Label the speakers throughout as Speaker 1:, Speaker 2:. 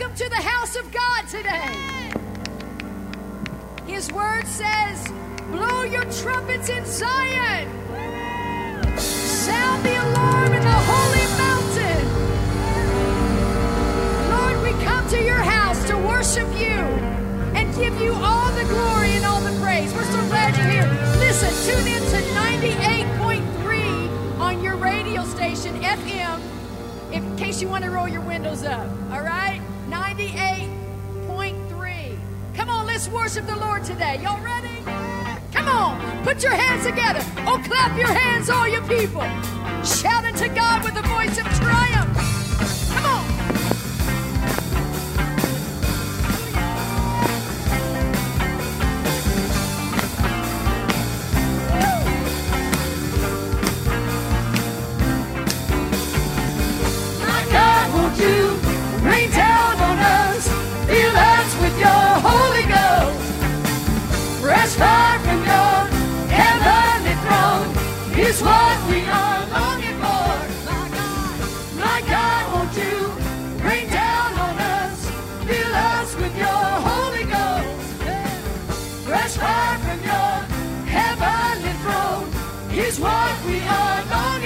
Speaker 1: Welcome to the house of God today. His word says, Blow your trumpets in Zion. Sound the alarm in the holy mountain. Lord, we come to your house to worship you and give you all the glory and all the praise. We're so glad you're here. Listen, tune in to 98.3 on your radio station, FM, in case you want to roll your windows up. All right? 98.3. Come on, let's worship the Lord today. Y'all ready? Come on, put your hands together. Oh, clap your hands, all you people. Shouting to God with a voice of triumph.
Speaker 2: Is what we are longing for. God, God, won't you rain down on us? Fill us with your Holy Ghost. Fresh fire from your heavenly throne is what we are longing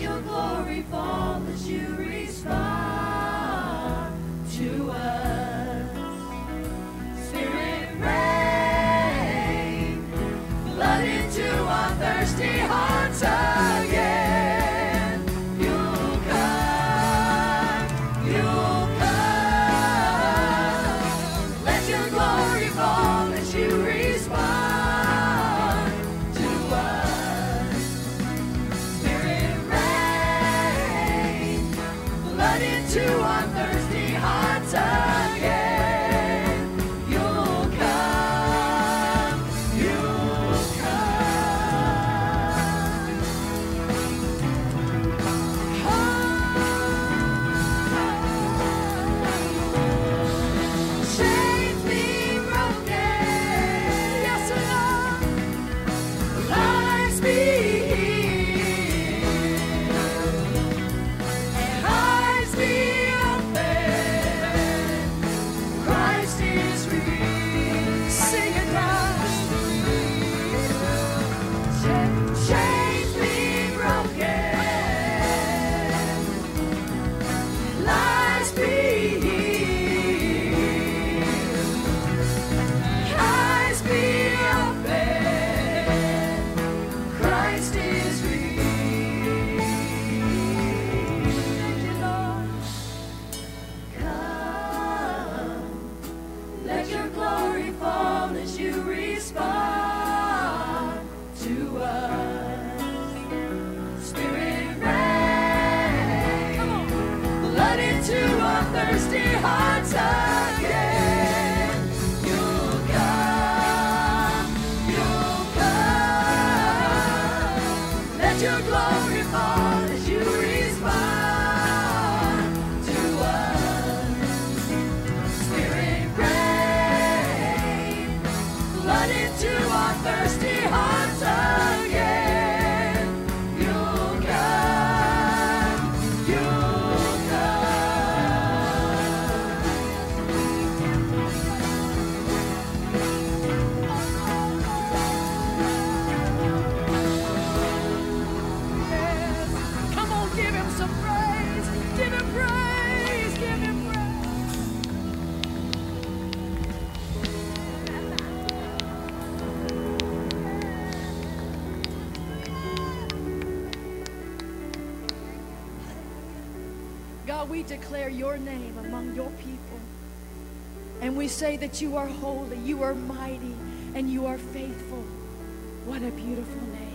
Speaker 2: Your glory fall as you respond to us. lies your glory.
Speaker 1: we declare your name among your people. And we say that you are holy, you are mighty, and you are faithful. What a beautiful name.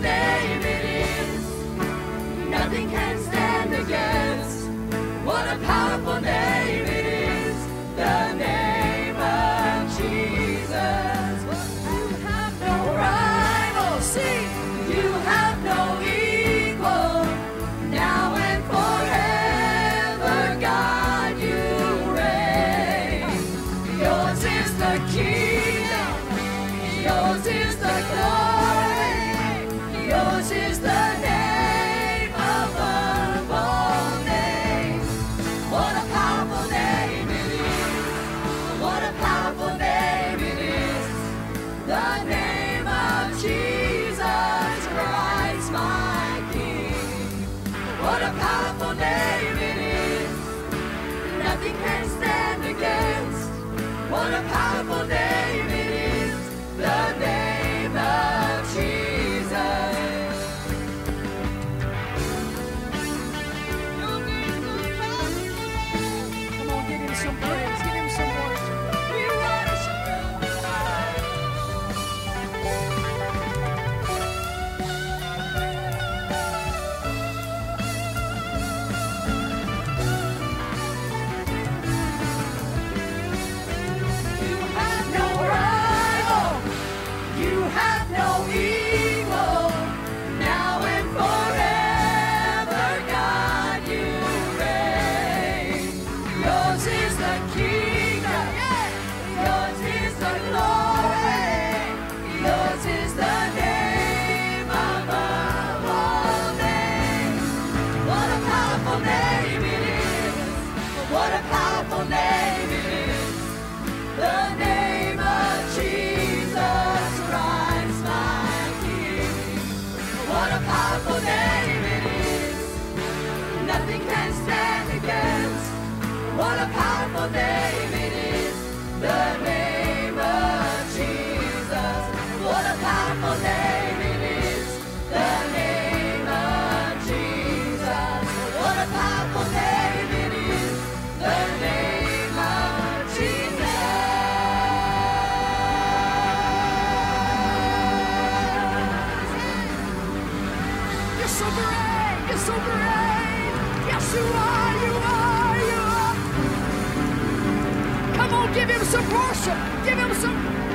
Speaker 2: name. Worship. Give him some.